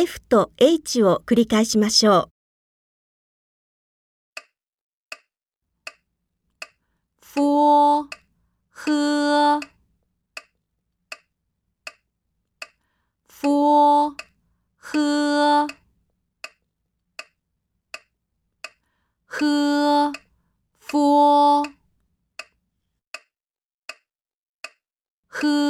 F と H を繰り返しましょう。说、喝、说、喝、喝、说、喝。